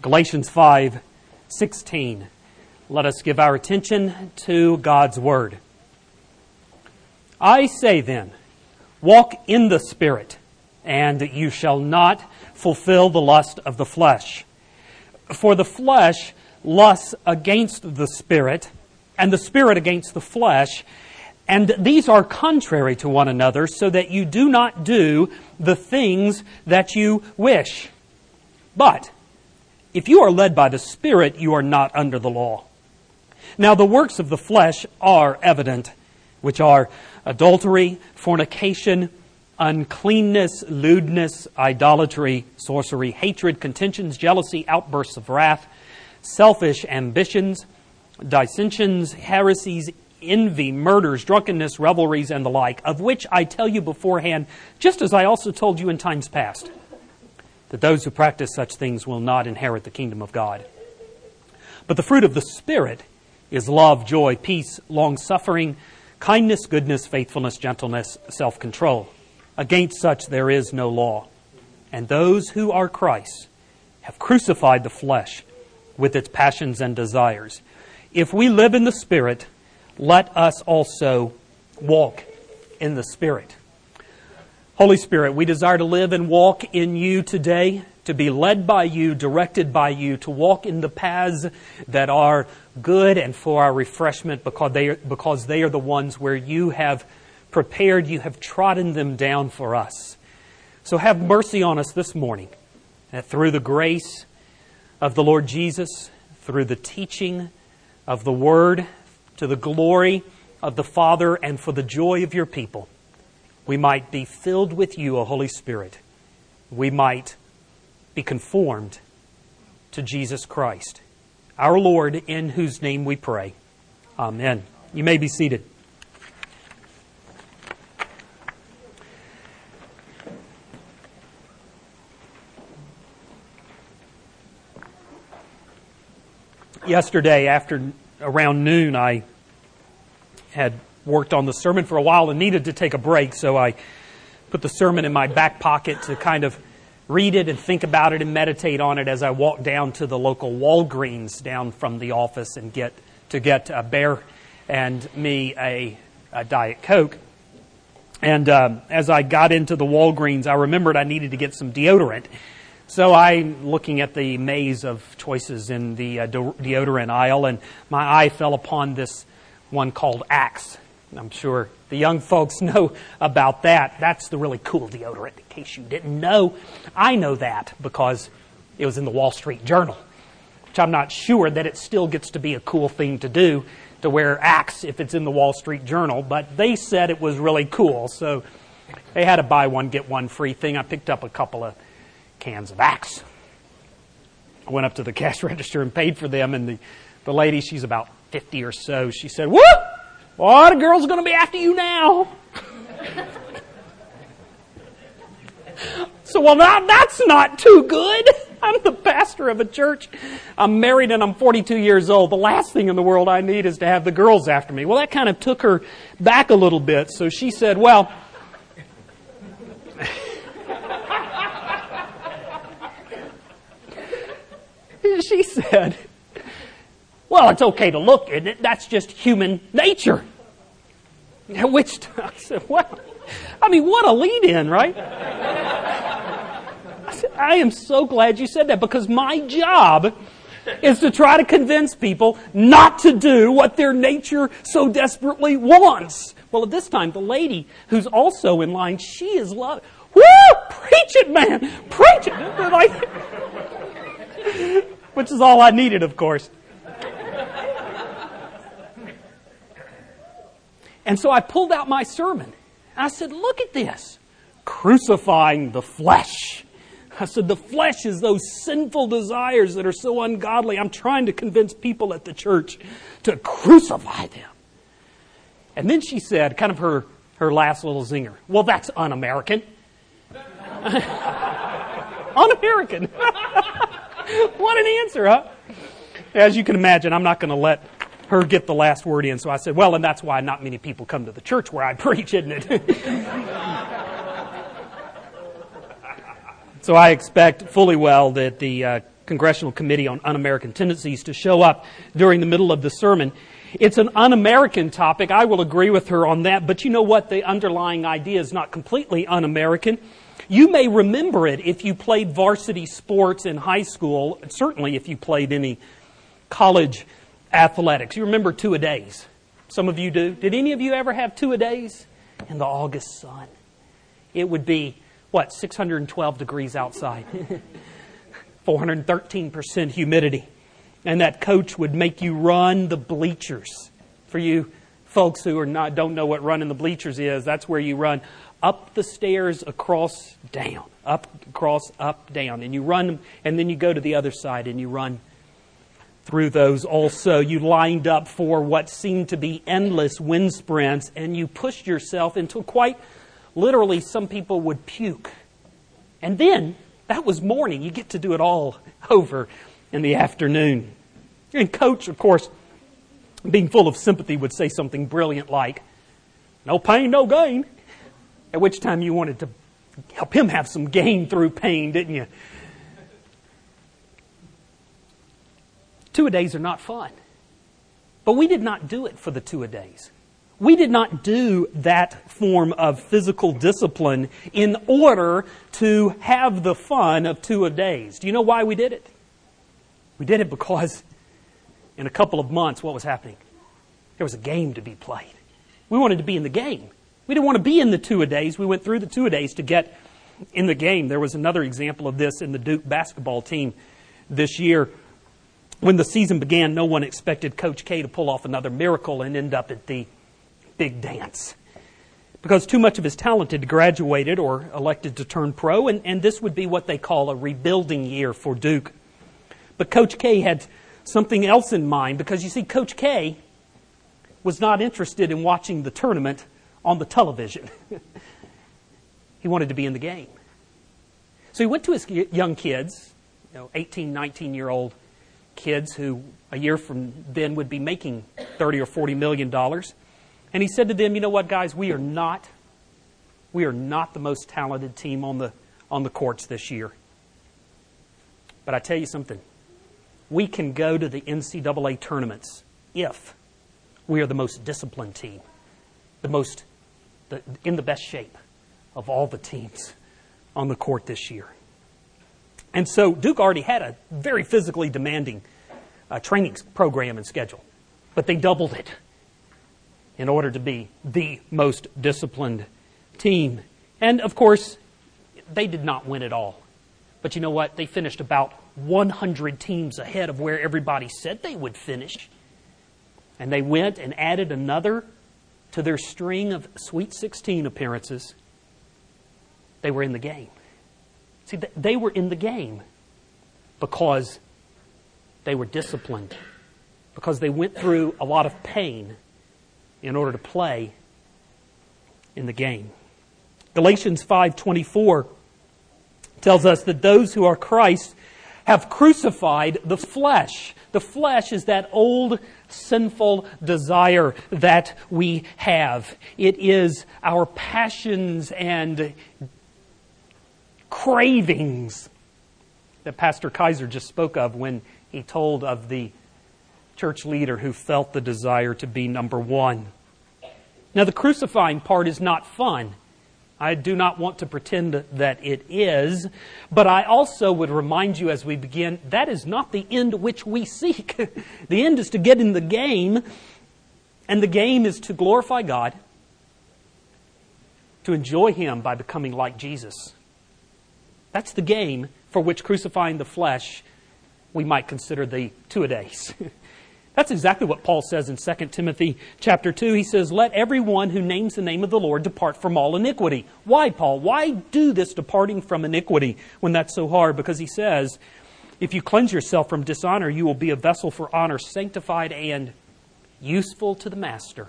Galatians 5 16. Let us give our attention to God's Word. I say then, walk in the Spirit, and you shall not fulfill the lust of the flesh. For the flesh lusts against the Spirit, and the Spirit against the flesh, and these are contrary to one another, so that you do not do the things that you wish. But, if you are led by the Spirit, you are not under the law. Now, the works of the flesh are evident, which are adultery, fornication, uncleanness, lewdness, idolatry, sorcery, hatred, contentions, jealousy, outbursts of wrath, selfish ambitions, dissensions, heresies, envy, murders, drunkenness, revelries, and the like, of which I tell you beforehand, just as I also told you in times past that those who practice such things will not inherit the kingdom of God. But the fruit of the Spirit is love, joy, peace, long suffering, kindness, goodness, faithfulness, gentleness, self control. Against such there is no law. And those who are Christ have crucified the flesh with its passions and desires. If we live in the Spirit, let us also walk in the Spirit. Holy Spirit, we desire to live and walk in you today, to be led by you, directed by you, to walk in the paths that are good and for our refreshment because they are, because they are the ones where you have prepared, you have trodden them down for us. So have mercy on us this morning that through the grace of the Lord Jesus, through the teaching of the Word, to the glory of the Father, and for the joy of your people we might be filled with you, O Holy Spirit. We might be conformed to Jesus Christ, our Lord, in whose name we pray. Amen. You may be seated. Yesterday, after around noon, I had worked on the sermon for a while and needed to take a break, so I put the sermon in my back pocket to kind of read it and think about it and meditate on it as I walk down to the local Walgreens down from the office and get to get a Bear and me a, a Diet Coke. And um, as I got into the Walgreens, I remembered I needed to get some deodorant. So I'm looking at the maze of choices in the uh, deodorant aisle, and my eye fell upon this one called Axe. I'm sure the young folks know about that. That's the really cool deodorant, in case you didn't know. I know that because it was in the Wall Street Journal, which I'm not sure that it still gets to be a cool thing to do to wear Axe if it's in the Wall Street Journal, but they said it was really cool. So they had a buy one, get one free thing. I picked up a couple of cans of Axe. I went up to the cash register and paid for them, and the, the lady, she's about 50 or so, she said, Whoop! A girl's going to be after you now. so, well, now that's not too good. I'm the pastor of a church. I'm married and I'm 42 years old. The last thing in the world I need is to have the girls after me. Well, that kind of took her back a little bit. So she said, well, she said, well, it's okay to look, isn't it? That's just human nature. Which, I said, well, I mean, what a lead in, right? I said, I am so glad you said that because my job is to try to convince people not to do what their nature so desperately wants. Well, at this time, the lady who's also in line, she is loving. Woo! Preach it, man! Preach it! Like, which is all I needed, of course. And so I pulled out my sermon. I said, Look at this crucifying the flesh. I said, The flesh is those sinful desires that are so ungodly. I'm trying to convince people at the church to crucify them. And then she said, kind of her, her last little zinger, Well, that's un American. un American. what an answer, huh? As you can imagine, I'm not going to let her get the last word in. So I said, well, and that's why not many people come to the church where I preach, isn't it? so I expect fully well that the uh, Congressional Committee on Un American Tendencies to show up during the middle of the sermon. It's an un American topic. I will agree with her on that. But you know what? The underlying idea is not completely un American. You may remember it if you played varsity sports in high school, certainly if you played any college athletics. You remember two a days. Some of you do. Did any of you ever have two a days in the August sun? It would be, what, 612 degrees outside, 413% humidity. And that coach would make you run the bleachers. For you folks who are not, don't know what running the bleachers is, that's where you run up the stairs, across, down, up, across, up, down. And you run, and then you go to the other side and you run through those also. You lined up for what seemed to be endless wind sprints, and you pushed yourself until quite literally some people would puke. And then, that was morning. You get to do it all over in the afternoon. And coach, of course, being full of sympathy, would say something brilliant like, No pain, no gain. At which time you wanted to help him have some gain through pain, didn't you? Two a days are not fun. But we did not do it for the two a days. We did not do that form of physical discipline in order to have the fun of two a days. Do you know why we did it? We did it because in a couple of months, what was happening? There was a game to be played. We wanted to be in the game. We didn't want to be in the two a days. We went through the two a days to get in the game. There was another example of this in the Duke basketball team this year. When the season began, no one expected Coach K to pull off another miracle and end up at the big dance. Because too much of his talent had graduated or elected to turn pro, and, and this would be what they call a rebuilding year for Duke. But Coach K had something else in mind because you see, Coach K was not interested in watching the tournament on the television. he wanted to be in the game. So he went to his young kids, you know, 18, 19 year old kids who a year from then would be making 30 or 40 million dollars. And he said to them, "You know what, guys? We are not we are not the most talented team on the on the courts this year. But I tell you something. We can go to the NCAA tournaments if we are the most disciplined team, the most the, in the best shape of all the teams on the court this year. And so Duke already had a very physically demanding uh, training program and schedule, but they doubled it in order to be the most disciplined team. And of course, they did not win it all. But you know what? They finished about 100 teams ahead of where everybody said they would finish. And they went and added another to their string of Sweet 16 appearances, they were in the game. See, they were in the game because they were disciplined, because they went through a lot of pain in order to play in the game. Galatians 5:24 tells us that those who are Christ have crucified the flesh. The flesh is that old sinful desire that we have. It is our passions and cravings that Pastor Kaiser just spoke of when he told of the church leader who felt the desire to be number one. Now, the crucifying part is not fun. I do not want to pretend that it is, but I also would remind you as we begin that is not the end which we seek. the end is to get in the game, and the game is to glorify God, to enjoy Him by becoming like Jesus. That's the game for which crucifying the flesh we might consider the two a days. That's exactly what Paul says in 2 Timothy chapter 2. He says, Let everyone who names the name of the Lord depart from all iniquity. Why, Paul? Why do this departing from iniquity when that's so hard? Because he says, If you cleanse yourself from dishonor, you will be a vessel for honor, sanctified and useful to the master,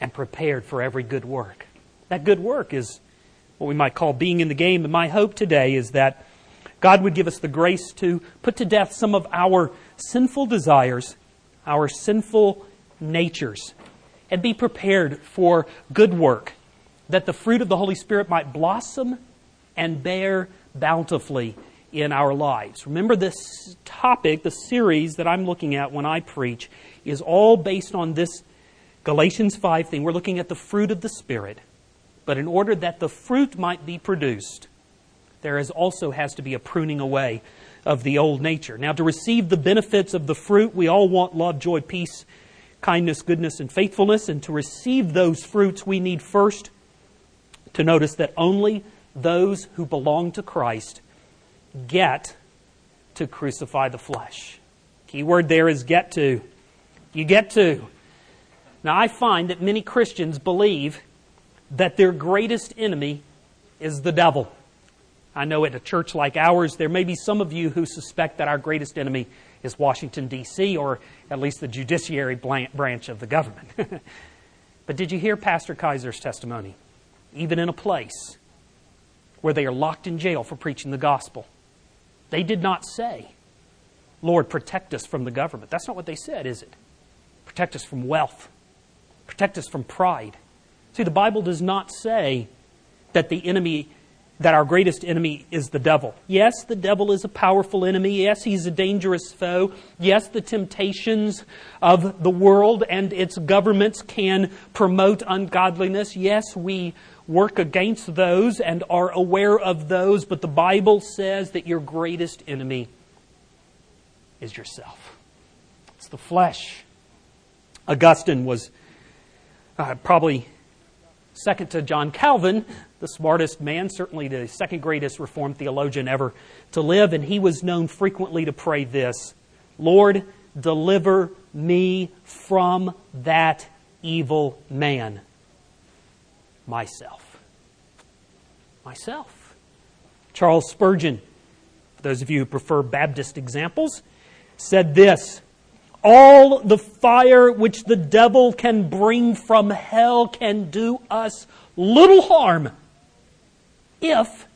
and prepared for every good work. That good work is what we might call being in the game. And my hope today is that God would give us the grace to put to death some of our sinful desires, our sinful natures, and be prepared for good work, that the fruit of the Holy Spirit might blossom and bear bountifully in our lives. Remember, this topic, the series that I'm looking at when I preach, is all based on this Galatians 5 thing. We're looking at the fruit of the Spirit. But in order that the fruit might be produced, there is also has to be a pruning away of the old nature. Now, to receive the benefits of the fruit, we all want love, joy, peace, kindness, goodness, and faithfulness. And to receive those fruits, we need first to notice that only those who belong to Christ get to crucify the flesh. Key word there is get to. You get to. Now, I find that many Christians believe that their greatest enemy is the devil. I know at a church like ours, there may be some of you who suspect that our greatest enemy is Washington, D.C., or at least the judiciary branch of the government. but did you hear Pastor Kaiser's testimony? Even in a place where they are locked in jail for preaching the gospel, they did not say, Lord, protect us from the government. That's not what they said, is it? Protect us from wealth, protect us from pride. See, the Bible does not say that the enemy that our greatest enemy is the devil. Yes, the devil is a powerful enemy. Yes, he's a dangerous foe. Yes, the temptations of the world and its governments can promote ungodliness. Yes, we work against those and are aware of those, but the Bible says that your greatest enemy is yourself. It's the flesh. Augustine was uh, probably second to John Calvin, the smartest man, certainly the second greatest Reformed theologian ever to live, and he was known frequently to pray this Lord, deliver me from that evil man, myself. Myself. Charles Spurgeon, for those of you who prefer Baptist examples, said this all the fire which the devil can bring from hell can do us little harm if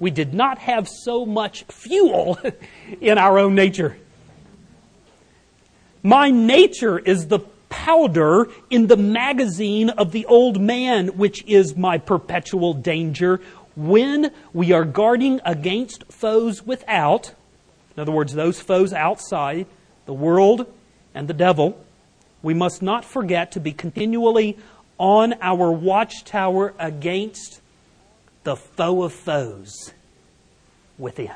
we did not have so much fuel in our own nature. My nature is the powder in the magazine of the old man, which is my perpetual danger when we are guarding against foes without. In other words, those foes outside, the world, and the devil, we must not forget to be continually on our watchtower against the foe of foes within.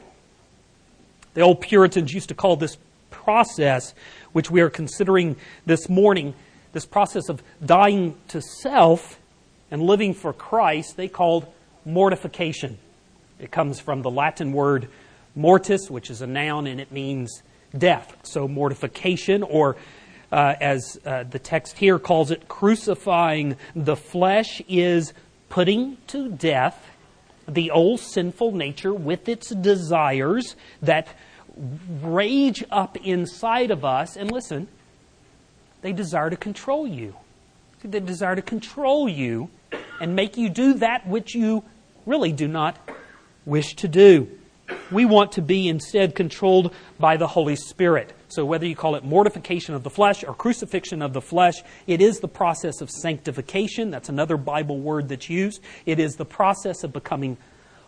The old Puritans used to call this process, which we are considering this morning, this process of dying to self and living for Christ, they called mortification. It comes from the Latin word mortis, which is a noun and it means death. So, mortification, or uh, as uh, the text here calls it, crucifying the flesh, is putting to death the old sinful nature with its desires that rage up inside of us. And listen, they desire to control you. They desire to control you and make you do that which you really do not wish to do. We want to be instead controlled by the Holy Spirit. So, whether you call it mortification of the flesh or crucifixion of the flesh, it is the process of sanctification. That's another Bible word that's used. It is the process of becoming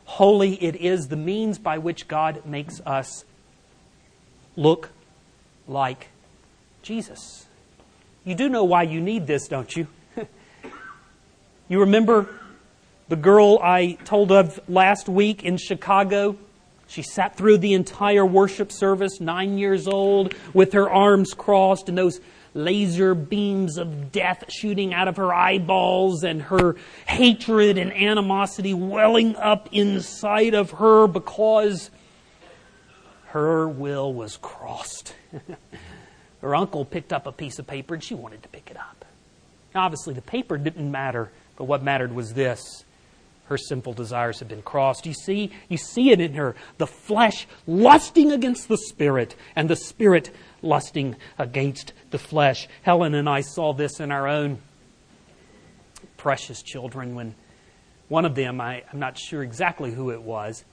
holy. It is the means by which God makes us look like Jesus. You do know why you need this, don't you? you remember the girl I told of last week in Chicago she sat through the entire worship service, nine years old, with her arms crossed and those laser beams of death shooting out of her eyeballs and her hatred and animosity welling up inside of her because her will was crossed. her uncle picked up a piece of paper and she wanted to pick it up. obviously, the paper didn't matter, but what mattered was this her sinful desires have been crossed. You see, you see it in her. The flesh lusting against the spirit, and the spirit lusting against the flesh. Helen and I saw this in our own precious children when one of them, I, I'm not sure exactly who it was,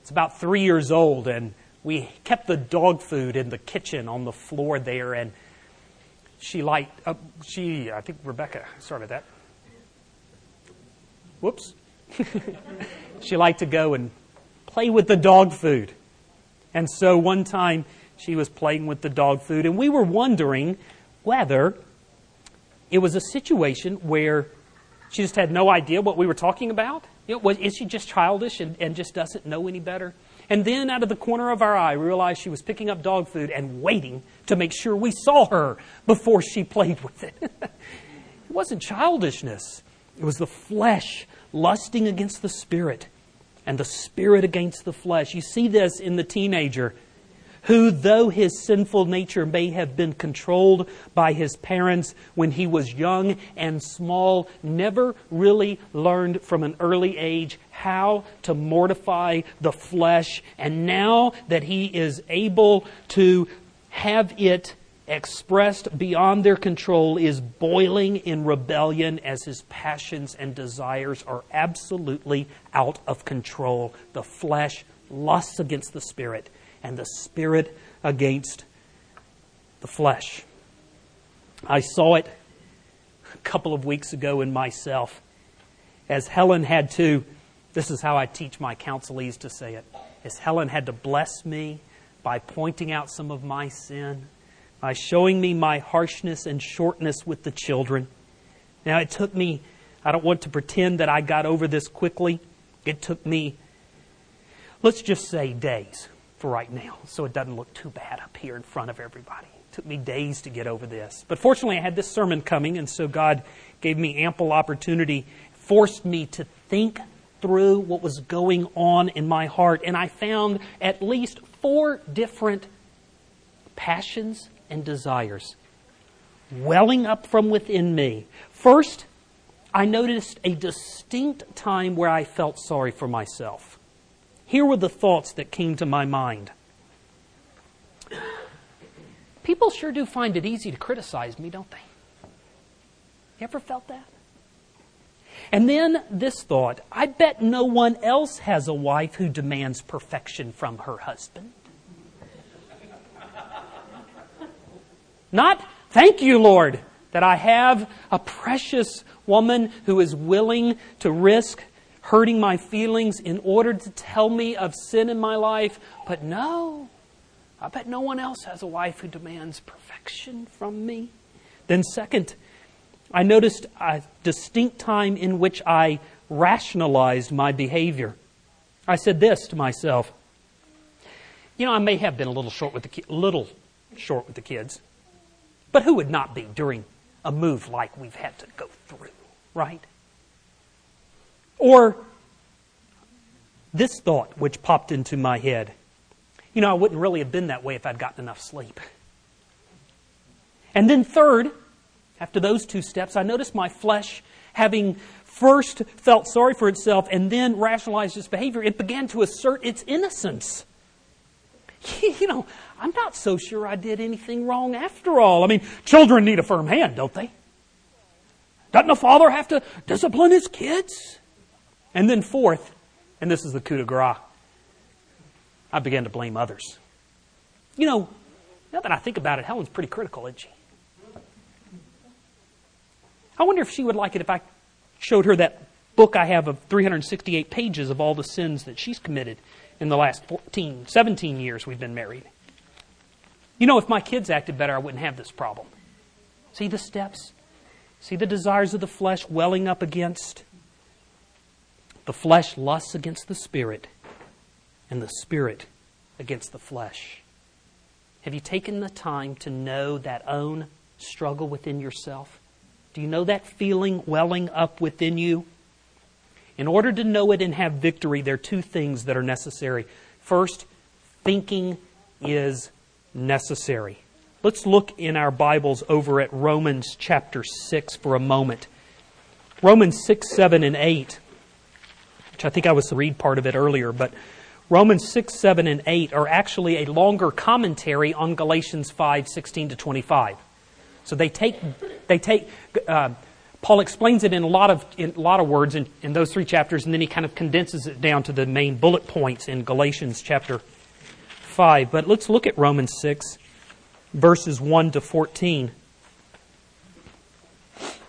it's about three years old, and we kept the dog food in the kitchen on the floor there, and she liked, uh, she, I think Rebecca started that. Whoops. she liked to go and play with the dog food. And so one time she was playing with the dog food, and we were wondering whether it was a situation where she just had no idea what we were talking about. Was, is she just childish and, and just doesn't know any better? And then, out of the corner of our eye, we realized she was picking up dog food and waiting to make sure we saw her before she played with it. it wasn't childishness, it was the flesh lusting against the spirit and the spirit against the flesh. You see this in the teenager who, though his sinful nature may have been controlled by his parents when he was young and small, never really learned from an early age how to mortify the flesh. And now that he is able to have it expressed beyond their control is boiling in rebellion as his passions and desires are absolutely out of control. The flesh lusts against the spirit, and the spirit against the flesh. I saw it a couple of weeks ago in myself as Helen had to, this is how I teach my counselees to say it, as Helen had to bless me by pointing out some of my sin by showing me my harshness and shortness with the children. Now, it took me, I don't want to pretend that I got over this quickly. It took me, let's just say days for right now, so it doesn't look too bad up here in front of everybody. It took me days to get over this. But fortunately, I had this sermon coming, and so God gave me ample opportunity, forced me to think through what was going on in my heart. And I found at least four different passions and desires welling up from within me. First, I noticed a distinct time where I felt sorry for myself. Here were the thoughts that came to my mind. People sure do find it easy to criticize me, don't they? You ever felt that? And then this thought I bet no one else has a wife who demands perfection from her husband. Not, thank you, Lord, that I have a precious woman who is willing to risk hurting my feelings in order to tell me of sin in my life. But no, I bet no one else has a wife who demands perfection from me. Then, second, I noticed a distinct time in which I rationalized my behavior. I said this to myself. You know, I may have been a little short with the ki- little short with the kids. But who would not be during a move like we've had to go through, right? Or this thought which popped into my head. You know, I wouldn't really have been that way if I'd gotten enough sleep. And then, third, after those two steps, I noticed my flesh having first felt sorry for itself and then rationalized its behavior, it began to assert its innocence. You know, I'm not so sure I did anything wrong after all. I mean, children need a firm hand, don't they? Doesn't a father have to discipline his kids? And then, fourth, and this is the coup de grace, I began to blame others. You know, now that I think about it, Helen's pretty critical, isn't she? I wonder if she would like it if I showed her that book I have of 368 pages of all the sins that she's committed in the last 14, 17 years we've been married. You know, if my kids acted better, I wouldn't have this problem. See the steps? See the desires of the flesh welling up against? The flesh lusts against the spirit, and the spirit against the flesh. Have you taken the time to know that own struggle within yourself? Do you know that feeling welling up within you? In order to know it and have victory, there are two things that are necessary. First, thinking is necessary. Let's look in our Bibles over at Romans chapter 6 for a moment. Romans 6, 7, and 8, which I think I was to read part of it earlier, but Romans 6, 7, and 8 are actually a longer commentary on Galatians 5, 16 to 25. So they take, they take uh, Paul explains it in a lot of, in a lot of words in, in those three chapters, and then he kind of condenses it down to the main bullet points in Galatians chapter 5. But let's look at Romans 6, verses 1 to 14.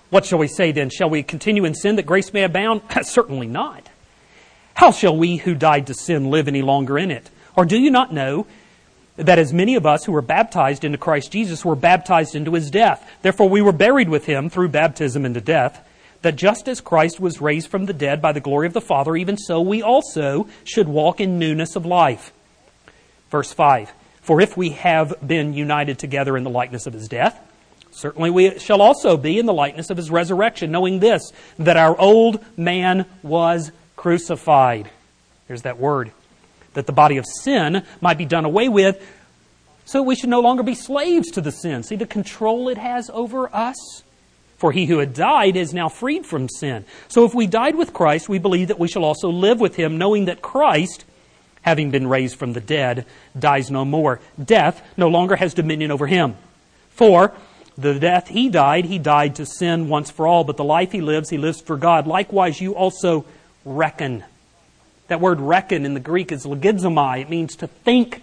What shall we say then? Shall we continue in sin that grace may abound? Certainly not. How shall we who died to sin live any longer in it? Or do you not know that as many of us who were baptized into Christ Jesus were baptized into his death. Therefore, we were buried with him through baptism into death, that just as Christ was raised from the dead by the glory of the Father, even so we also should walk in newness of life. Verse 5 For if we have been united together in the likeness of his death, certainly we shall also be in the likeness of his resurrection, knowing this, that our old man was crucified. There's that word that the body of sin might be done away with, so that we should no longer be slaves to the sin. See the control it has over us? For he who had died is now freed from sin. So if we died with Christ, we believe that we shall also live with him, knowing that Christ, having been raised from the dead, dies no more. Death no longer has dominion over him. For the death he died, he died to sin once for all, but the life he lives, he lives for God. Likewise, you also reckon that word reckon in the Greek is logizomai. It means to think,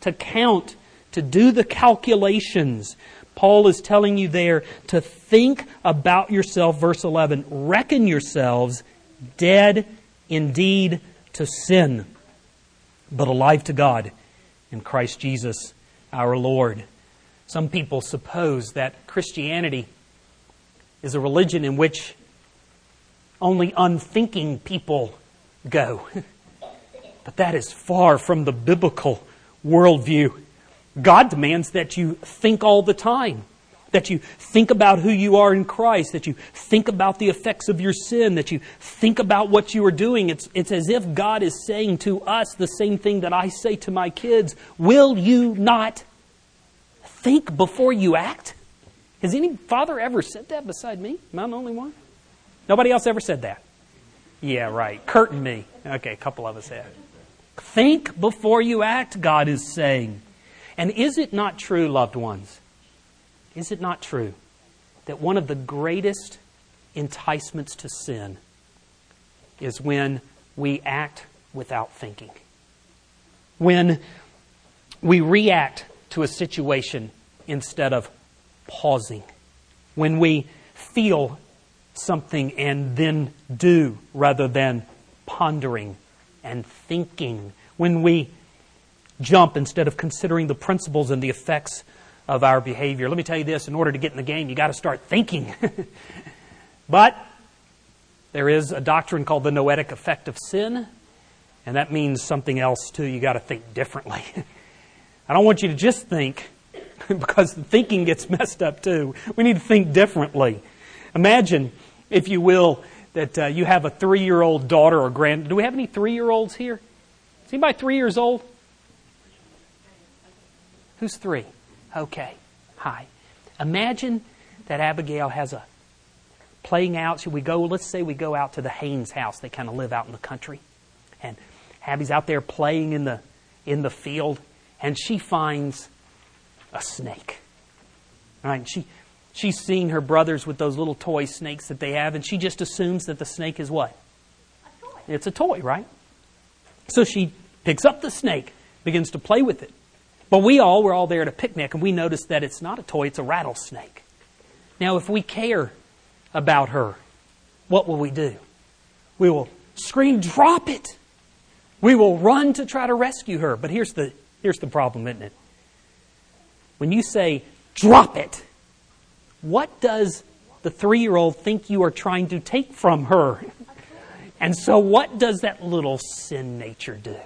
to count, to do the calculations. Paul is telling you there to think about yourself, verse 11. Reckon yourselves dead indeed to sin, but alive to God in Christ Jesus our Lord. Some people suppose that Christianity is a religion in which only unthinking people go. but that is far from the biblical worldview. God demands that you think all the time, that you think about who you are in Christ, that you think about the effects of your sin, that you think about what you are doing. It's, it's as if God is saying to us the same thing that I say to my kids Will you not think before you act? Has any father ever said that beside me? Am I the only one? Nobody else ever said that. Yeah, right. Kurt and me. Okay, a couple of us have. Think before you act, God is saying. And is it not true, loved ones? Is it not true that one of the greatest enticements to sin is when we act without thinking? When we react to a situation instead of pausing? When we feel something and then do rather than pondering and thinking. When we jump instead of considering the principles and the effects of our behavior. Let me tell you this in order to get in the game, you got to start thinking. but there is a doctrine called the noetic effect of sin, and that means something else too. You got to think differently. I don't want you to just think because thinking gets messed up too. We need to think differently. Imagine if you will, that uh, you have a three year old daughter or grand. Do we have any three year olds here? Is anybody three years old? Who's three? Okay. Hi. Imagine that Abigail has a playing out. Should we go? Let's say we go out to the Haynes house. They kind of live out in the country, and Abby's out there playing in the in the field, and she finds a snake. All right, she She's seen her brothers with those little toy snakes that they have, and she just assumes that the snake is what? A toy. It's a toy, right? So she picks up the snake, begins to play with it. But we all were all there at a picnic, and we noticed that it's not a toy, it's a rattlesnake. Now, if we care about her, what will we do? We will scream, drop it! We will run to try to rescue her. But here's the, here's the problem, isn't it? When you say, drop it, what does the three year old think you are trying to take from her? And so, what does that little sin nature do?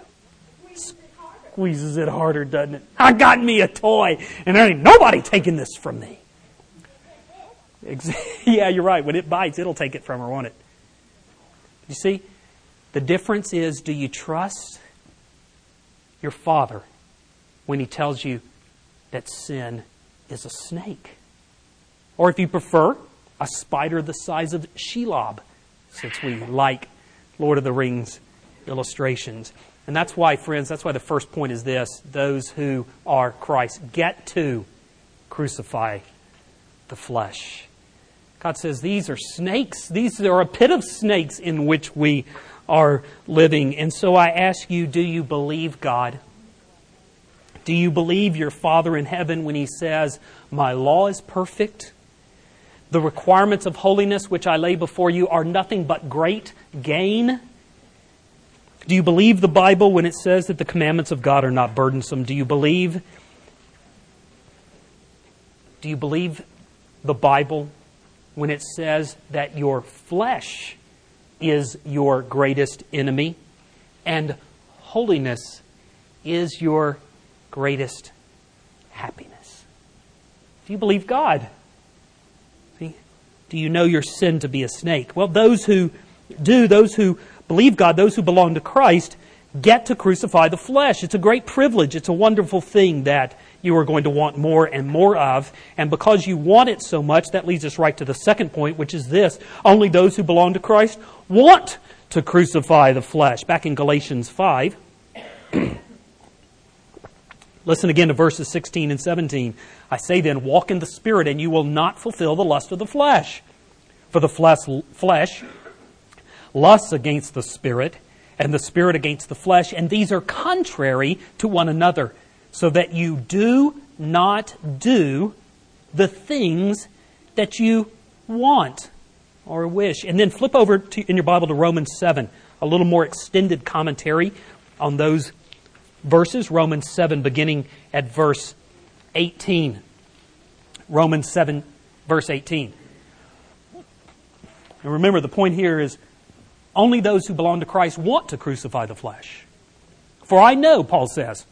Squeezes it harder, doesn't it? I got me a toy, and there ain't nobody taking this from me. yeah, you're right. When it bites, it'll take it from her, won't it? You see, the difference is do you trust your father when he tells you that sin is a snake? Or if you prefer, a spider the size of Shelob, since we like Lord of the Rings illustrations. And that's why, friends, that's why the first point is this those who are Christ get to crucify the flesh. God says these are snakes. These are a pit of snakes in which we are living. And so I ask you do you believe God? Do you believe your Father in heaven when He says, My law is perfect? The requirements of holiness which I lay before you are nothing but great gain. Do you believe the Bible when it says that the commandments of God are not burdensome? Do you believe Do you believe the Bible when it says that your flesh is your greatest enemy and holiness is your greatest happiness? Do you believe God? See? Do you know your sin to be a snake? Well, those who do, those who believe God, those who belong to Christ, get to crucify the flesh. It's a great privilege. It's a wonderful thing that you are going to want more and more of. And because you want it so much, that leads us right to the second point, which is this. Only those who belong to Christ want to crucify the flesh. Back in Galatians 5. Listen again to verses 16 and 17. I say then, walk in the Spirit, and you will not fulfill the lust of the flesh. For the flesh, flesh lusts against the Spirit, and the Spirit against the flesh, and these are contrary to one another, so that you do not do the things that you want or wish. And then flip over to, in your Bible to Romans 7, a little more extended commentary on those verses. Romans 7, beginning at verse 18. Romans 7, verse 18. And remember, the point here is only those who belong to Christ want to crucify the flesh. For I know, Paul says,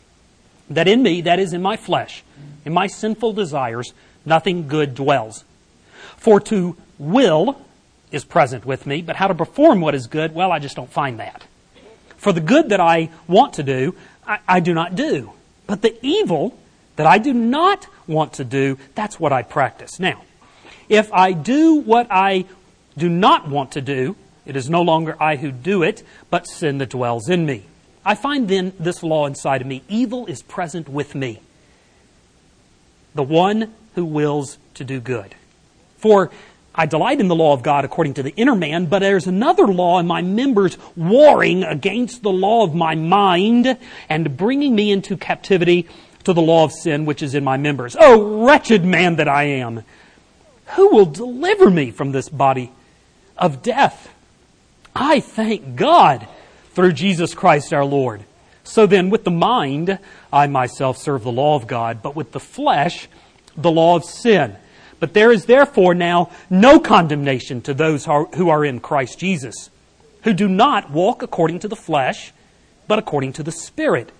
that in me, that is in my flesh, in my sinful desires, nothing good dwells. For to will is present with me, but how to perform what is good, well, I just don't find that. For the good that I want to do, I, I do not do. But the evil that I do not want to do, that's what I practice. Now, if I do what I do not want to do, it is no longer I who do it, but sin that dwells in me. I find then this law inside of me evil is present with me, the one who wills to do good. For I delight in the law of God according to the inner man, but there's another law in my members warring against the law of my mind and bringing me into captivity to the law of sin which is in my members. Oh, wretched man that I am! Who will deliver me from this body of death? I thank God through Jesus Christ our Lord. So then, with the mind, I myself serve the law of God, but with the flesh, the law of sin. But there is therefore now no condemnation to those who are in Christ Jesus, who do not walk according to the flesh, but according to the Spirit.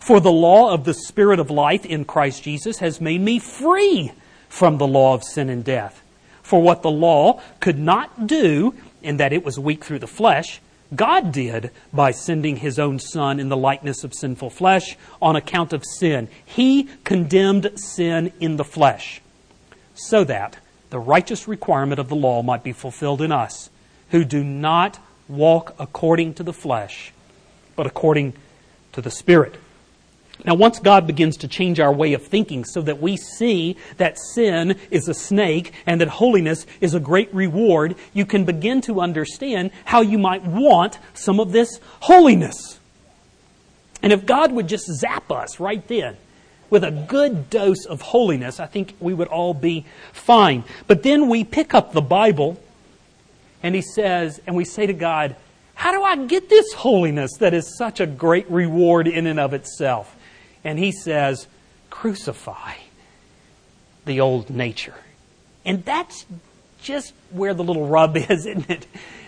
For the law of the Spirit of life in Christ Jesus has made me free from the law of sin and death. For what the law could not do, in that it was weak through the flesh, God did by sending his own Son in the likeness of sinful flesh on account of sin. He condemned sin in the flesh, so that the righteous requirement of the law might be fulfilled in us, who do not walk according to the flesh, but according to the Spirit. Now, once God begins to change our way of thinking so that we see that sin is a snake and that holiness is a great reward, you can begin to understand how you might want some of this holiness. And if God would just zap us right then with a good dose of holiness, I think we would all be fine. But then we pick up the Bible and He says, and we say to God, How do I get this holiness that is such a great reward in and of itself? And he says, crucify the old nature. And that's just where the little rub is, isn't it?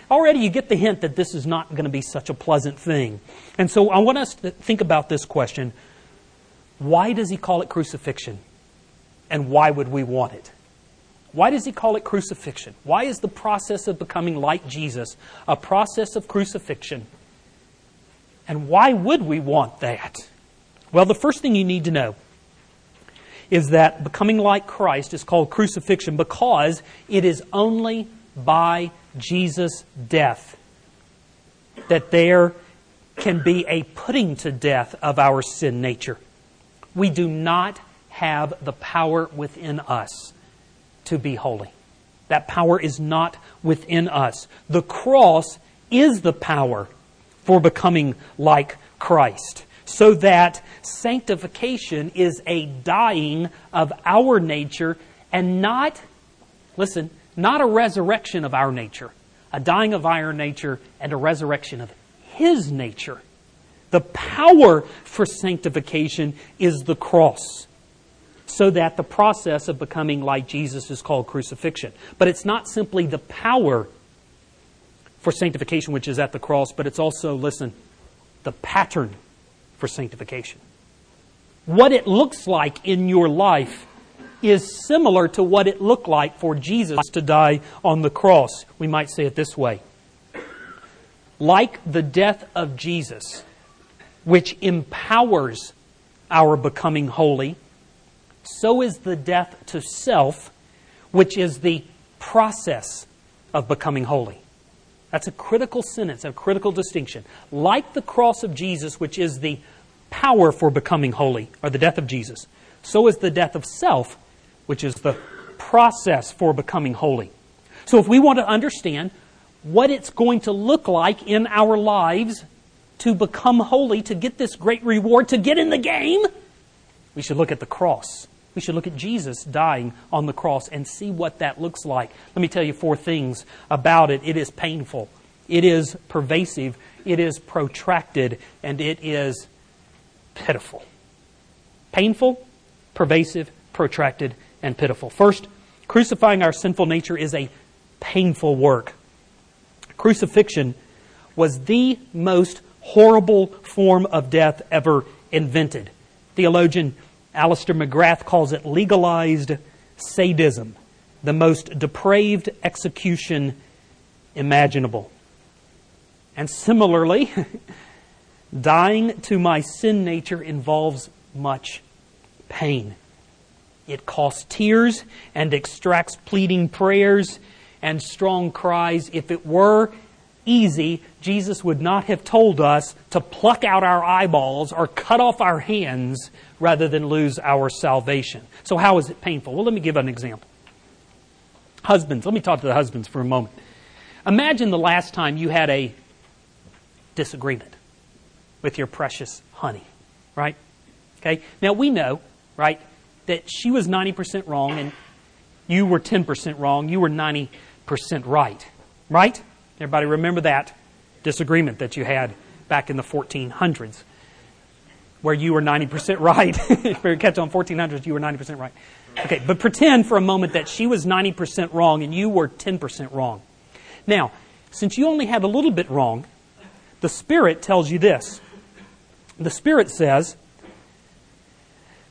Already you get the hint that this is not going to be such a pleasant thing. And so I want us to think about this question why does he call it crucifixion? And why would we want it? Why does he call it crucifixion? Why is the process of becoming like Jesus a process of crucifixion? And why would we want that? Well, the first thing you need to know is that becoming like Christ is called crucifixion because it is only by Jesus' death that there can be a putting to death of our sin nature. We do not have the power within us to be holy. That power is not within us. The cross is the power for becoming like Christ so that sanctification is a dying of our nature and not, listen, not a resurrection of our nature, a dying of our nature and a resurrection of His nature. The power for sanctification is the cross. So that the process of becoming like Jesus is called crucifixion. But it's not simply the power for sanctification which is at the cross, but it's also, listen, the pattern for sanctification. What it looks like in your life is similar to what it looked like for Jesus to die on the cross. We might say it this way like the death of Jesus, which empowers our becoming holy, so is the death to self, which is the process of becoming holy. That's a critical sentence, a critical distinction. Like the cross of Jesus, which is the power for becoming holy, or the death of Jesus, so is the death of self, which is the process for becoming holy. So if we want to understand what it's going to look like in our lives to become holy, to get this great reward, to get in the game, we should look at the cross. We should look at Jesus dying on the cross and see what that looks like. Let me tell you four things about it. It is painful, it is pervasive, it is protracted, and it is pitiful. Painful, pervasive, protracted, and pitiful. First, crucifying our sinful nature is a painful work. Crucifixion was the most horrible form of death ever invented. Theologian Alister McGrath calls it legalized sadism, the most depraved execution imaginable. And similarly, dying to my sin nature involves much pain. It costs tears and extracts pleading prayers and strong cries. If it were easy, Jesus would not have told us to pluck out our eyeballs or cut off our hands rather than lose our salvation. So, how is it painful? Well, let me give an example. Husbands, let me talk to the husbands for a moment. Imagine the last time you had a disagreement with your precious honey, right? Okay? Now, we know, right, that she was 90% wrong and you were 10% wrong. You were 90% right. Right? Everybody remember that disagreement that you had back in the 1400s where you were 90% right. if you catch on 1400s, you were 90% right. Okay, but pretend for a moment that she was 90% wrong and you were 10% wrong. Now, since you only had a little bit wrong, the Spirit tells you this. The Spirit says,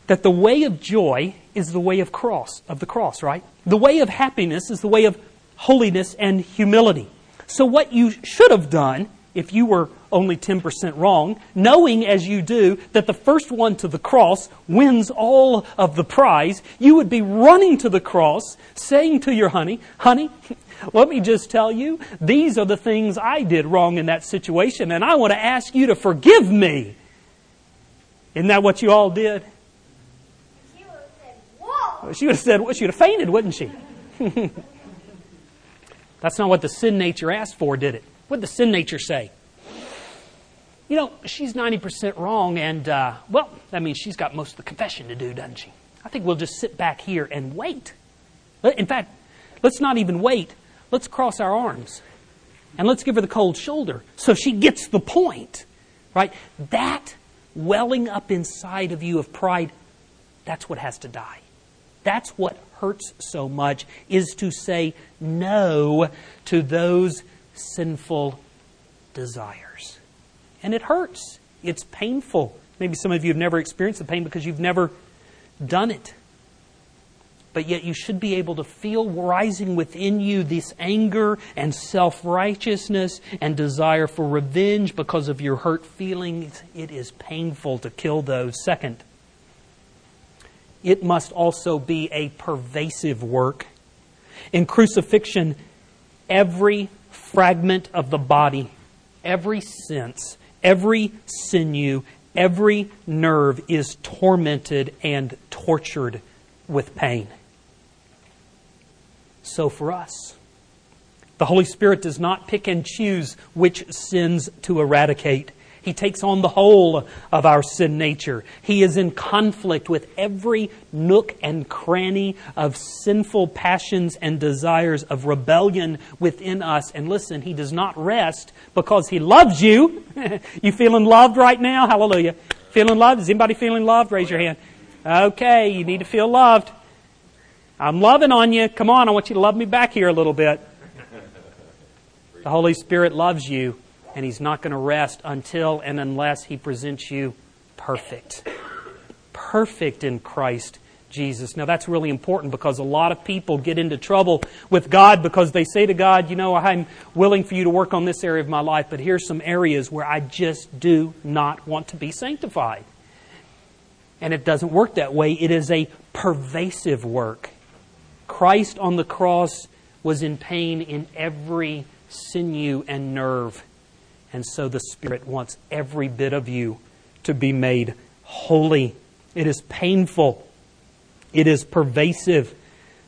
that the way of joy is the way of cross of the cross, right? The way of happiness is the way of holiness and humility. So what you should have done if you were only 10% wrong, knowing as you do that the first one to the cross wins all of the prize, you would be running to the cross saying to your honey, honey, let me just tell you, these are the things I did wrong in that situation, and I want to ask you to forgive me. Isn't that what you all did? She would have said, what she would have fainted, wouldn't she? That's not what the sin nature asked for, did it? What did the sin nature say? You know, she's 90% wrong, and, uh, well, that means she's got most of the confession to do, doesn't she? I think we'll just sit back here and wait. In fact, let's not even wait. Let's cross our arms and let's give her the cold shoulder so she gets the point. Right? That welling up inside of you of pride, that's what has to die. That's what hurts so much, is to say no to those sinful desires. And it hurts. It's painful. Maybe some of you have never experienced the pain because you've never done it. But yet you should be able to feel rising within you this anger and self righteousness and desire for revenge because of your hurt feelings. It is painful to kill those. Second, it must also be a pervasive work. In crucifixion, every fragment of the body, every sense, every sinew, every nerve is tormented and tortured with pain. So for us, the Holy Spirit does not pick and choose which sins to eradicate. He takes on the whole of our sin nature. He is in conflict with every nook and cranny of sinful passions and desires of rebellion within us. And listen, He does not rest because He loves you. you feeling loved right now? Hallelujah. Feeling loved? Is anybody feeling loved? Raise your hand. Okay, you need to feel loved. I'm loving on you. Come on, I want you to love me back here a little bit. The Holy Spirit loves you, and He's not going to rest until and unless He presents you perfect. Perfect in Christ Jesus. Now, that's really important because a lot of people get into trouble with God because they say to God, You know, I'm willing for you to work on this area of my life, but here's some areas where I just do not want to be sanctified. And it doesn't work that way, it is a pervasive work. Christ on the cross was in pain in every sinew, and nerve. And so the Spirit wants every bit of you to be made holy. It is painful, it is pervasive.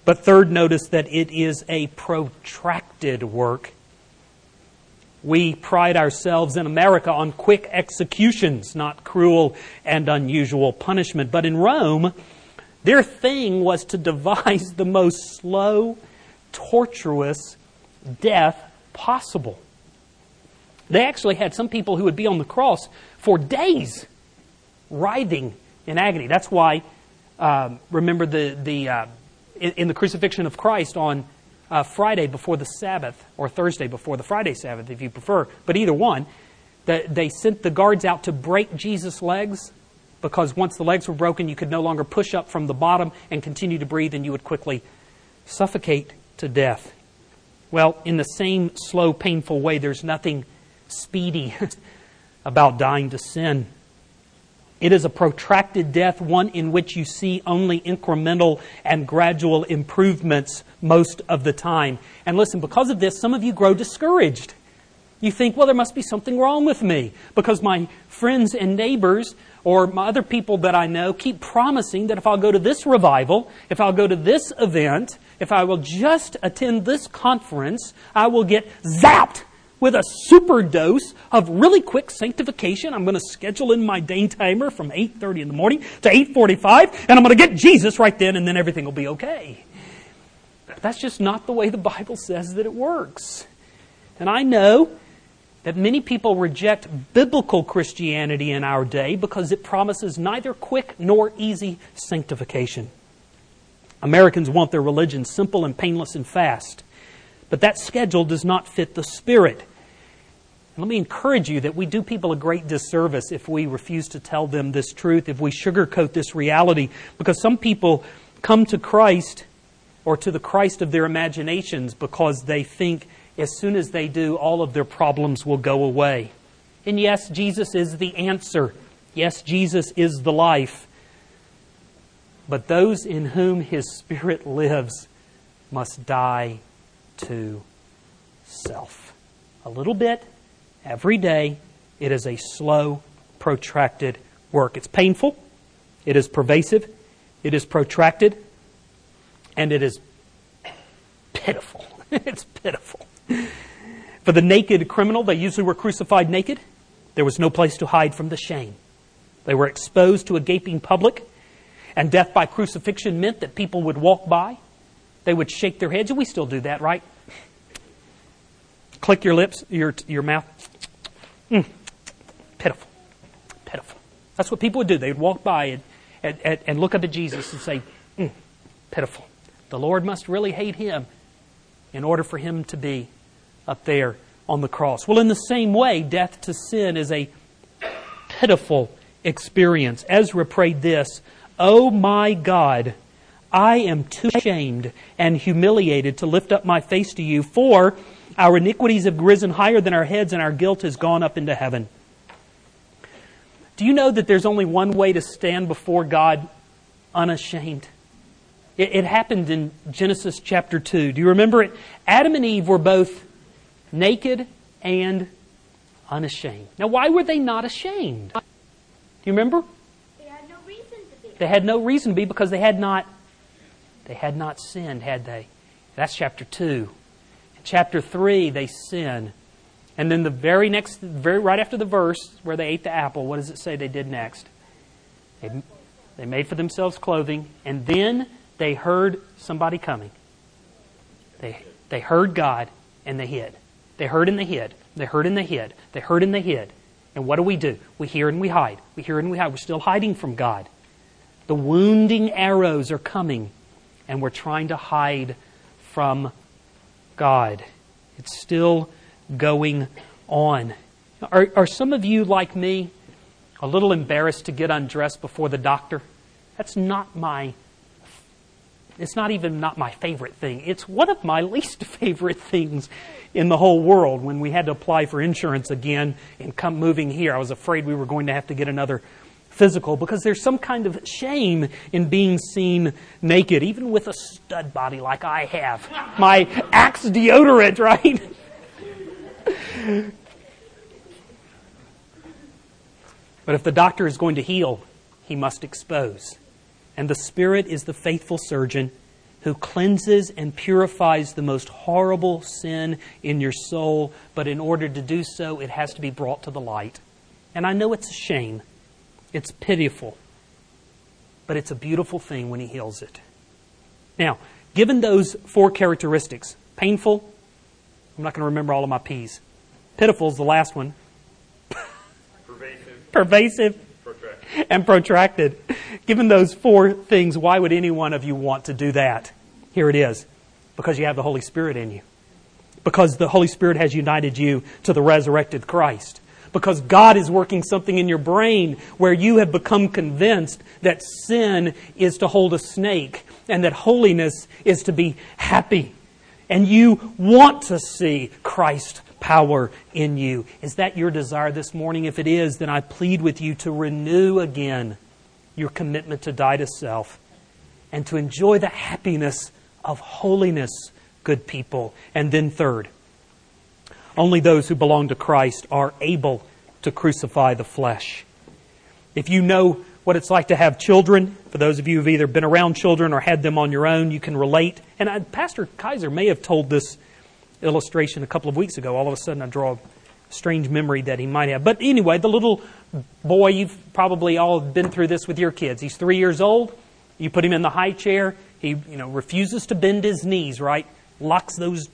But third, notice that it is a protracted work. We pride ourselves in America on quick executions, not cruel and unusual punishment. But in Rome, their thing was to devise the most slow, tortuous death possible. They actually had some people who would be on the cross for days, writhing in agony. That's why, um, remember the, the, uh, in, in, the crucifixion of Christ on uh, Friday before the Sabbath, or Thursday before the Friday Sabbath, if you prefer, but either one, the, they sent the guards out to break Jesus' legs because once the legs were broken, you could no longer push up from the bottom and continue to breathe, and you would quickly suffocate to death. Well, in the same slow, painful way, there's nothing speedy about dying to sin. It is a protracted death, one in which you see only incremental and gradual improvements most of the time. And listen, because of this, some of you grow discouraged. You think, well, there must be something wrong with me because my friends and neighbors or my other people that I know keep promising that if I'll go to this revival, if I'll go to this event, if I will just attend this conference, I will get zapped with a super dose of really quick sanctification. I'm going to schedule in my day timer from 8:30 in the morning to 8:45 and I'm going to get Jesus right then and then everything will be okay. That's just not the way the Bible says that it works. And I know that many people reject biblical Christianity in our day because it promises neither quick nor easy sanctification. Americans want their religion simple and painless and fast, but that schedule does not fit the Spirit. Let me encourage you that we do people a great disservice if we refuse to tell them this truth, if we sugarcoat this reality, because some people come to Christ or to the Christ of their imaginations because they think as soon as they do, all of their problems will go away. And yes, Jesus is the answer. Yes, Jesus is the life. But those in whom His Spirit lives must die to self. A little bit every day. It is a slow, protracted work. It's painful, it is pervasive, it is protracted, and it is pitiful. it's pitiful. For the naked criminal, they usually were crucified naked. There was no place to hide from the shame. They were exposed to a gaping public, and death by crucifixion meant that people would walk by. They would shake their heads, and we still do that, right? Click your lips, your, your mouth. Mm. Pitiful. Pitiful. That's what people would do. They would walk by and, and, and look up at Jesus and say, mm, pitiful. The Lord must really hate him in order for him to be up there on the cross. Well, in the same way, death to sin is a pitiful experience. Ezra prayed this Oh my God, I am too ashamed and humiliated to lift up my face to you, for our iniquities have risen higher than our heads, and our guilt has gone up into heaven. Do you know that there's only one way to stand before God unashamed? It, it happened in Genesis chapter 2. Do you remember it? Adam and Eve were both naked and unashamed. Now, why were they not ashamed? Do you remember? They had no reason to be. They had no reason to be because they had not they had not sinned, had they? That's chapter 2. In chapter 3, they sin. And then the very next, very right after the verse where they ate the apple, what does it say they did next? They, they made for themselves clothing, and then they heard somebody coming. They, they heard God, and they hid. They heard and they hid. They heard and they hid. They heard and they hid. And what do we do? We hear and we hide. We hear and we hide. We're still hiding from God. The wounding arrows are coming, and we're trying to hide from God. It's still going on. Are, are some of you like me a little embarrassed to get undressed before the doctor? That's not my it's not even not my favorite thing. It's one of my least favorite things in the whole world. When we had to apply for insurance again and come moving here, I was afraid we were going to have to get another physical because there's some kind of shame in being seen naked, even with a stud body like I have. My Axe deodorant, right? but if the doctor is going to heal, he must expose. And the Spirit is the faithful surgeon who cleanses and purifies the most horrible sin in your soul, but in order to do so, it has to be brought to the light. And I know it's a shame, it's pitiful, but it's a beautiful thing when He heals it. Now, given those four characteristics painful, I'm not going to remember all of my P's. Pitiful is the last one. Pervasive. Pervasive Protracted. and protracted. Given those four things, why would any one of you want to do that? Here it is. Because you have the Holy Spirit in you. Because the Holy Spirit has united you to the resurrected Christ. Because God is working something in your brain where you have become convinced that sin is to hold a snake and that holiness is to be happy. And you want to see Christ power in you. Is that your desire this morning? If it is, then I plead with you to renew again your commitment to die to self and to enjoy the happiness of holiness, good people. And then, third, only those who belong to Christ are able to crucify the flesh. If you know what it's like to have children, for those of you who've either been around children or had them on your own, you can relate. And I, Pastor Kaiser may have told this illustration a couple of weeks ago. All of a sudden, I draw a strange memory that he might have. But anyway, the little boy, you've probably all been through this with your kids. He's three years old. You put him in the high chair. He, you know, refuses to bend his knees. Right? Locks those,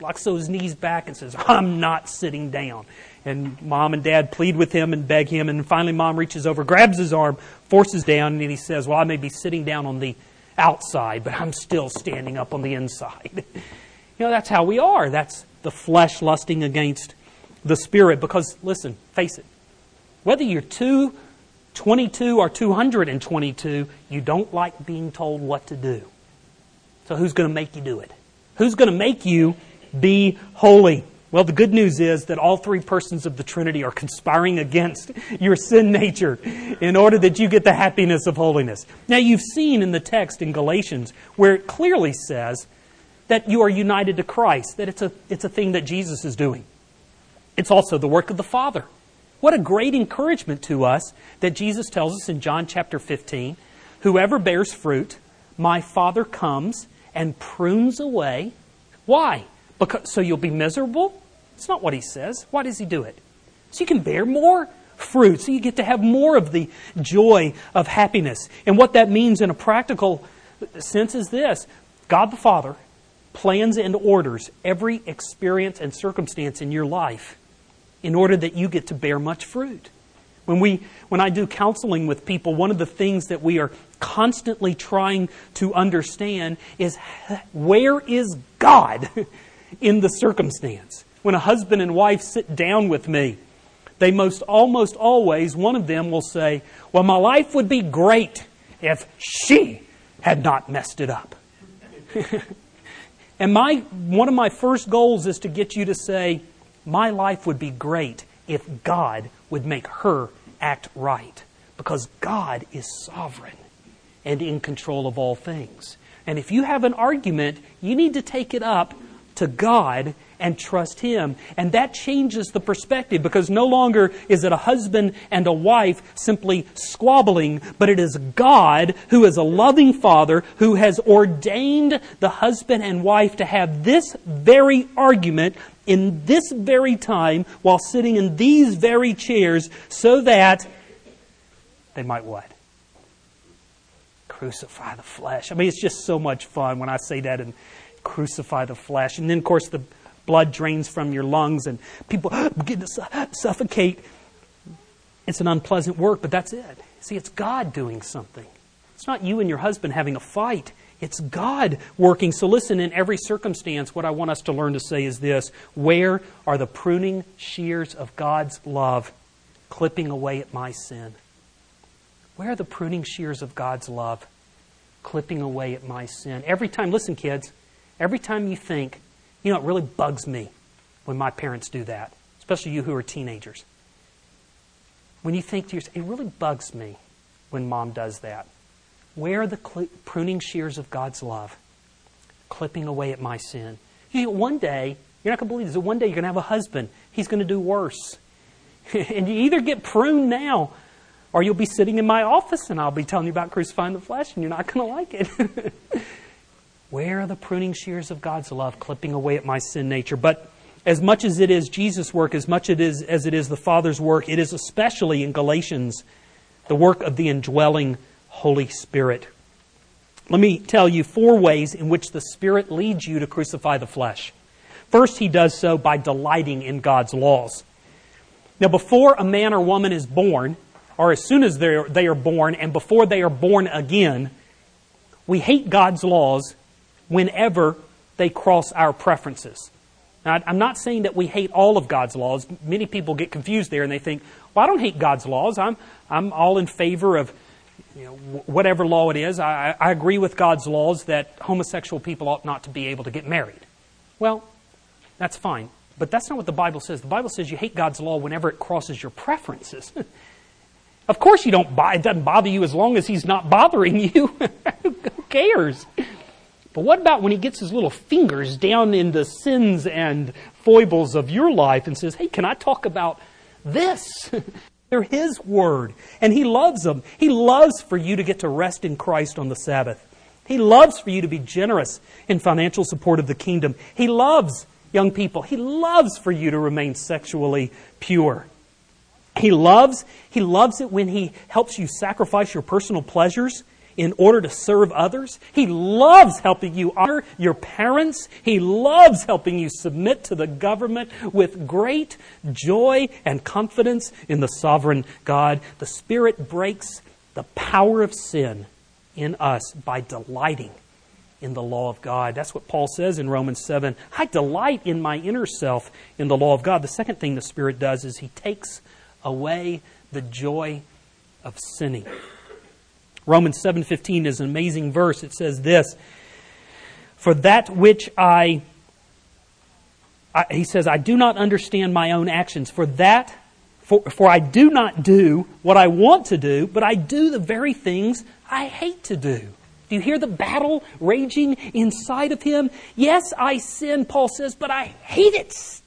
locks those knees back and says, "I'm not sitting down." And mom and dad plead with him and beg him. And finally, mom reaches over, grabs his arm, forces down, and he says, "Well, I may be sitting down on the outside, but I'm still standing up on the inside." You know, that's how we are. That's the flesh lusting against the spirit. Because, listen, face it, whether you're 2, 22, or 222, you don't like being told what to do. So, who's going to make you do it? Who's going to make you be holy? Well, the good news is that all three persons of the Trinity are conspiring against your sin nature in order that you get the happiness of holiness. Now, you've seen in the text in Galatians where it clearly says that you are united to Christ, that it's a, it's a thing that Jesus is doing. It's also the work of the Father. What a great encouragement to us that Jesus tells us in John chapter 15 whoever bears fruit, my Father comes and prunes away. Why? Because, so you'll be miserable? It's not what he says. Why does he do it? So you can bear more fruit, so you get to have more of the joy of happiness. And what that means in a practical sense is this God the Father plans and orders every experience and circumstance in your life in order that you get to bear much fruit. When, we, when I do counseling with people, one of the things that we are constantly trying to understand is where is God in the circumstance? When a husband and wife sit down with me, they most almost always, one of them will say, Well, my life would be great if she had not messed it up. And my, one of my first goals is to get you to say, My life would be great if God would make her act right. Because God is sovereign and in control of all things. And if you have an argument, you need to take it up to God and trust Him. And that changes the perspective because no longer is it a husband and a wife simply squabbling, but it is God who is a loving Father who has ordained the husband and wife to have this very argument in this very time while sitting in these very chairs so that they might what? Crucify the flesh. I mean, it's just so much fun when I say that and crucify the flesh. And then, of course, the blood drains from your lungs and people begin to suffocate. It's an unpleasant work, but that's it. See, it's God doing something. It's not you and your husband having a fight. It's God working. So listen, in every circumstance, what I want us to learn to say is this Where are the pruning shears of God's love clipping away at my sin? Where are the pruning shears of God's love clipping away at my sin? Every time, listen, kids, every time you think, you know, it really bugs me when my parents do that, especially you who are teenagers. When you think to yourself, it really bugs me when mom does that. Where are the cl- pruning shears of God's love? Clipping away at my sin. You know, one day, you're not going to believe this, one day you're going to have a husband. He's going to do worse. and you either get pruned now, or you'll be sitting in my office and I'll be telling you about crucifying the flesh, and you're not going to like it. Where are the pruning shears of God's love clipping away at my sin nature? But as much as it is Jesus' work, as much it is, as it is the Father's work, it is especially in Galatians the work of the indwelling Holy Spirit. Let me tell you four ways in which the Spirit leads you to crucify the flesh. First, he does so by delighting in God's laws. Now, before a man or woman is born, or as soon as they are born, and before they are born again, we hate God's laws whenever they cross our preferences. Now, I'm not saying that we hate all of God's laws. Many people get confused there and they think, well, I don't hate God's laws. I'm, I'm all in favor of you know, whatever law it is, I, I agree with God's laws that homosexual people ought not to be able to get married. Well, that's fine. But that's not what the Bible says. The Bible says you hate God's law whenever it crosses your preferences. of course you don't it doesn't bother you as long as he's not bothering you. Who cares? But what about when he gets his little fingers down in the sins and foibles of your life and says, "Hey, can I talk about this?" They're His Word. And He loves them. He loves for you to get to rest in Christ on the Sabbath. He loves for you to be generous in financial support of the kingdom. He loves, young people, He loves for you to remain sexually pure. He loves, He loves it when He helps you sacrifice your personal pleasures in order to serve others. He loves helping you honor your parents. He loves helping you submit to the government with great joy and confidence in the sovereign God. The Spirit breaks the power of sin in us by delighting in the law of God. That's what Paul says in Romans 7. I delight in my inner self in the law of God. The second thing the Spirit does is he takes away the joy of sinning. Romans 7:15 is an amazing verse. It says this, "For that which I, I he says, I do not understand my own actions. For that for, for I do not do what I want to do, but I do the very things I hate to do. Do you hear the battle raging inside of him? Yes, I sin, Paul says, but I hate it.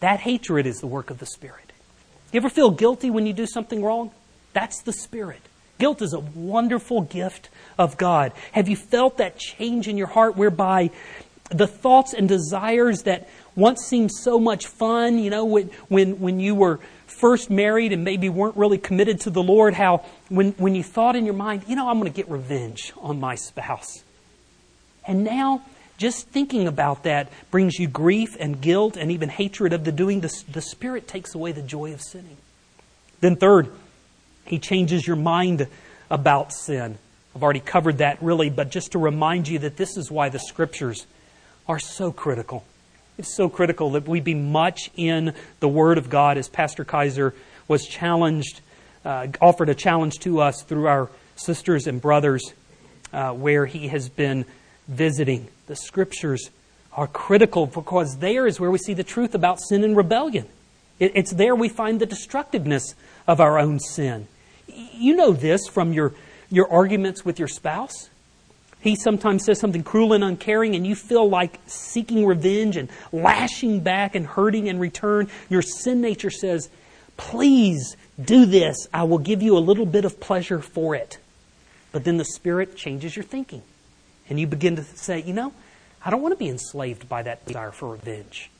That hatred is the work of the Spirit. You ever feel guilty when you do something wrong? That's the Spirit. Guilt is a wonderful gift of God. Have you felt that change in your heart whereby the thoughts and desires that once seemed so much fun, you know, when, when, when you were first married and maybe weren't really committed to the Lord, how when, when you thought in your mind, you know, I'm going to get revenge on my spouse. And now, just thinking about that brings you grief and guilt and even hatred of the doing. The, the Spirit takes away the joy of sinning. Then, third, he changes your mind about sin. I've already covered that really, but just to remind you that this is why the scriptures are so critical. It's so critical that we be much in the Word of God, as Pastor Kaiser was challenged, uh, offered a challenge to us through our sisters and brothers uh, where he has been visiting. The scriptures are critical because there is where we see the truth about sin and rebellion. It, it's there we find the destructiveness of our own sin you know this from your, your arguments with your spouse. He sometimes says something cruel and uncaring, and you feel like seeking revenge and lashing back and hurting in return. Your sin nature says, Please do this. I will give you a little bit of pleasure for it. But then the Spirit changes your thinking. And you begin to say, You know, I don't want to be enslaved by that desire for revenge.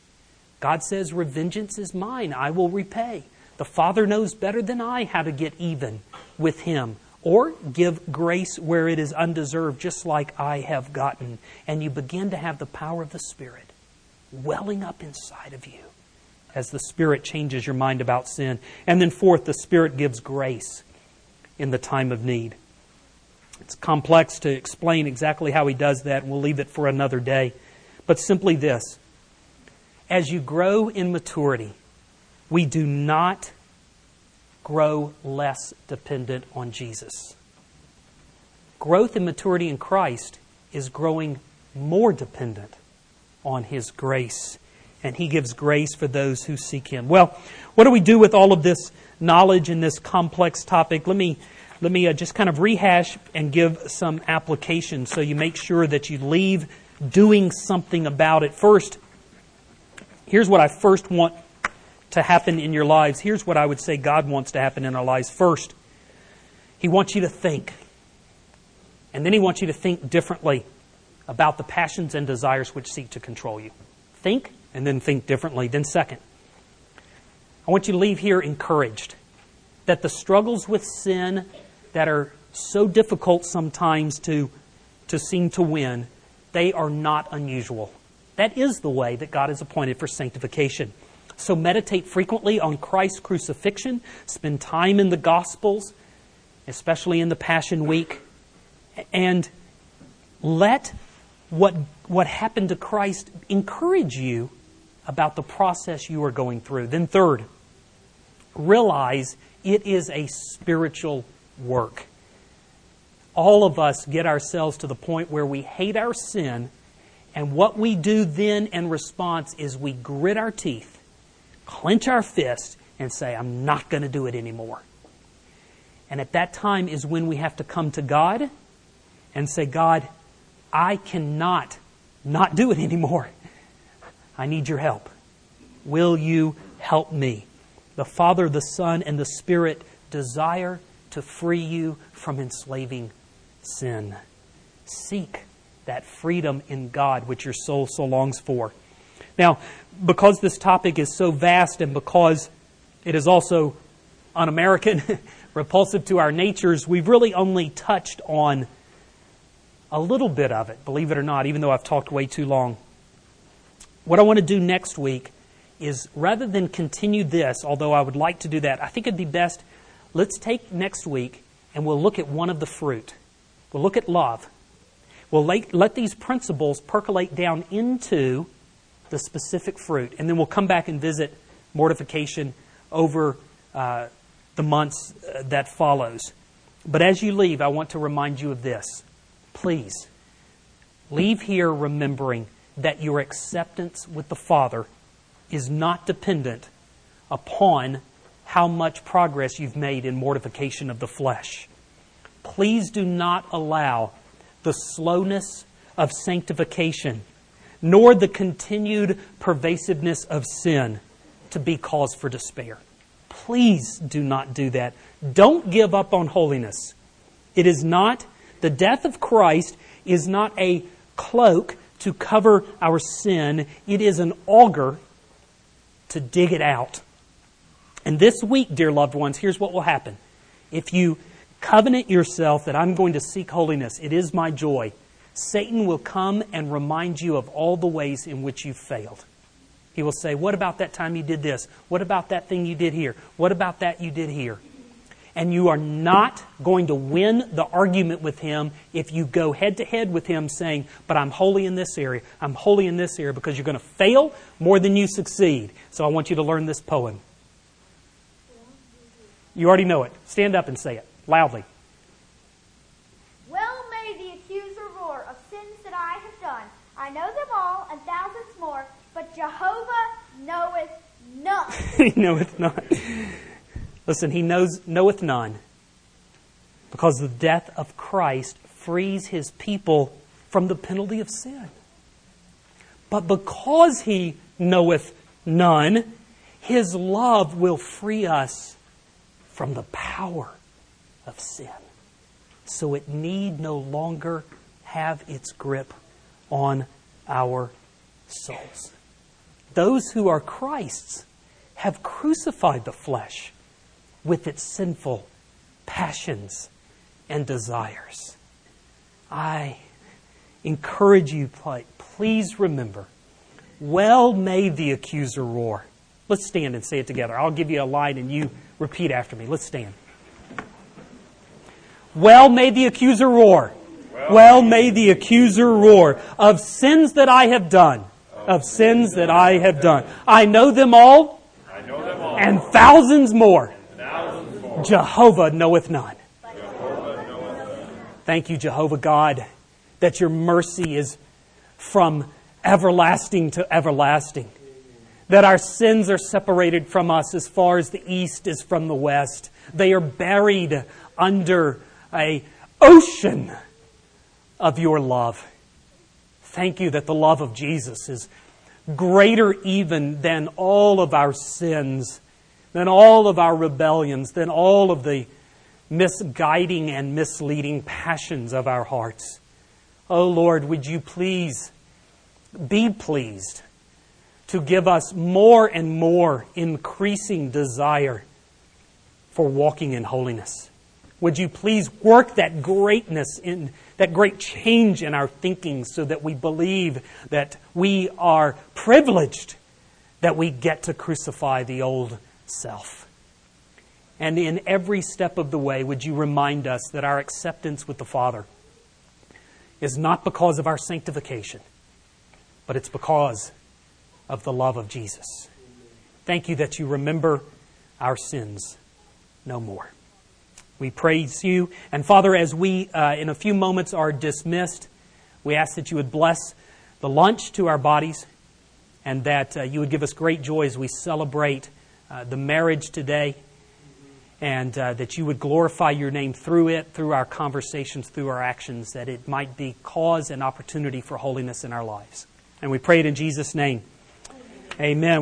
God says, Revengeance is mine, I will repay. The Father knows better than I how to get even with Him or give grace where it is undeserved, just like I have gotten. And you begin to have the power of the Spirit welling up inside of you as the Spirit changes your mind about sin. And then, fourth, the Spirit gives grace in the time of need. It's complex to explain exactly how He does that, and we'll leave it for another day. But simply this as you grow in maturity, we do not grow less dependent on Jesus. Growth and maturity in Christ is growing more dependent on His grace, and He gives grace for those who seek Him. Well, what do we do with all of this knowledge in this complex topic? Let me let me uh, just kind of rehash and give some application so you make sure that you leave doing something about it. First, here's what I first want to happen in your lives. Here's what I would say God wants to happen in our lives. First, He wants you to think. And then He wants you to think differently about the passions and desires which seek to control you. Think and then think differently. Then, second, I want you to leave here encouraged that the struggles with sin that are so difficult sometimes to, to seem to win, they are not unusual. That is the way that God has appointed for sanctification. So meditate frequently on Christ's crucifixion. Spend time in the Gospels, especially in the Passion Week. And let what, what happened to Christ encourage you about the process you are going through. Then, third, realize it is a spiritual work. All of us get ourselves to the point where we hate our sin, and what we do then in response is we grit our teeth clench our fist and say, I'm not going to do it anymore. And at that time is when we have to come to God and say, God, I cannot not do it anymore. I need your help. Will you help me? The Father, the Son, and the Spirit desire to free you from enslaving sin. Seek that freedom in God which your soul so longs for. Now, because this topic is so vast and because it is also un American, repulsive to our natures, we've really only touched on a little bit of it, believe it or not, even though I've talked way too long. What I want to do next week is rather than continue this, although I would like to do that, I think it'd be best let's take next week and we'll look at one of the fruit. We'll look at love. We'll let, let these principles percolate down into the specific fruit. And then we'll come back and visit mortification over uh, the months uh, that follows. But as you leave, I want to remind you of this. Please, leave here remembering that your acceptance with the Father is not dependent upon how much progress you've made in mortification of the flesh. Please do not allow the slowness of sanctification nor the continued pervasiveness of sin to be cause for despair. Please do not do that. Don't give up on holiness. It is not, the death of Christ is not a cloak to cover our sin, it is an auger to dig it out. And this week, dear loved ones, here's what will happen. If you covenant yourself that I'm going to seek holiness, it is my joy Satan will come and remind you of all the ways in which you failed. He will say, What about that time you did this? What about that thing you did here? What about that you did here? And you are not going to win the argument with him if you go head to head with him saying, But I'm holy in this area. I'm holy in this area because you're going to fail more than you succeed. So I want you to learn this poem. You already know it. Stand up and say it loudly. I know them all and thousands more, but Jehovah knoweth none. he knoweth none. Listen, he knows knoweth none. Because the death of Christ frees his people from the penalty of sin. But because he knoweth none, his love will free us from the power of sin. So it need no longer have its grip on our souls. Those who are Christ's have crucified the flesh with its sinful passions and desires. I encourage you, please remember, well may the accuser roar. Let's stand and say it together. I'll give you a line and you repeat after me. Let's stand. Well may the accuser roar. Well, well may the accuser roar of sins that I have done. Of sins that I have done. I know them all. Know them all. And thousands more. Thousands more. Jehovah knoweth none. Jehovah knoweth none. Thank you, Jehovah God, that your mercy is from everlasting to everlasting. That our sins are separated from us as far as the east is from the west. They are buried under a ocean of your love. Thank you that the love of Jesus is greater even than all of our sins, than all of our rebellions, than all of the misguiding and misleading passions of our hearts. Oh Lord, would you please be pleased to give us more and more increasing desire for walking in holiness? Would you please work that greatness in that great change in our thinking so that we believe that we are privileged that we get to crucify the old self. And in every step of the way, would you remind us that our acceptance with the Father is not because of our sanctification, but it's because of the love of Jesus. Thank you that you remember our sins no more. We praise you. And Father, as we uh, in a few moments are dismissed, we ask that you would bless the lunch to our bodies and that uh, you would give us great joy as we celebrate uh, the marriage today and uh, that you would glorify your name through it, through our conversations, through our actions, that it might be cause and opportunity for holiness in our lives. And we pray it in Jesus' name. Amen. Amen.